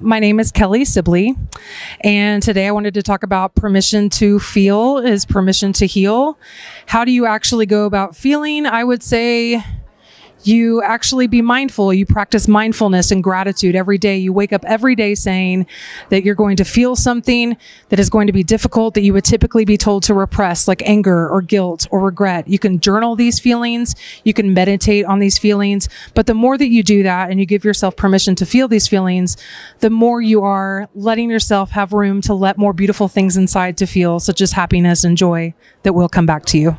my name is Kelly Sibley, and today I wanted to talk about permission to feel is permission to heal. How do you actually go about feeling? I would say you actually be mindful. You practice mindfulness and gratitude every day. You wake up every day saying that you're going to feel something that is going to be difficult that you would typically be told to repress, like anger or guilt or regret. You can journal these feelings. You can meditate on these feelings. But the more that you do that and you give yourself permission to feel these feelings, the more you are letting yourself have room to let more beautiful things inside to feel, such as happiness and joy that will come back to you.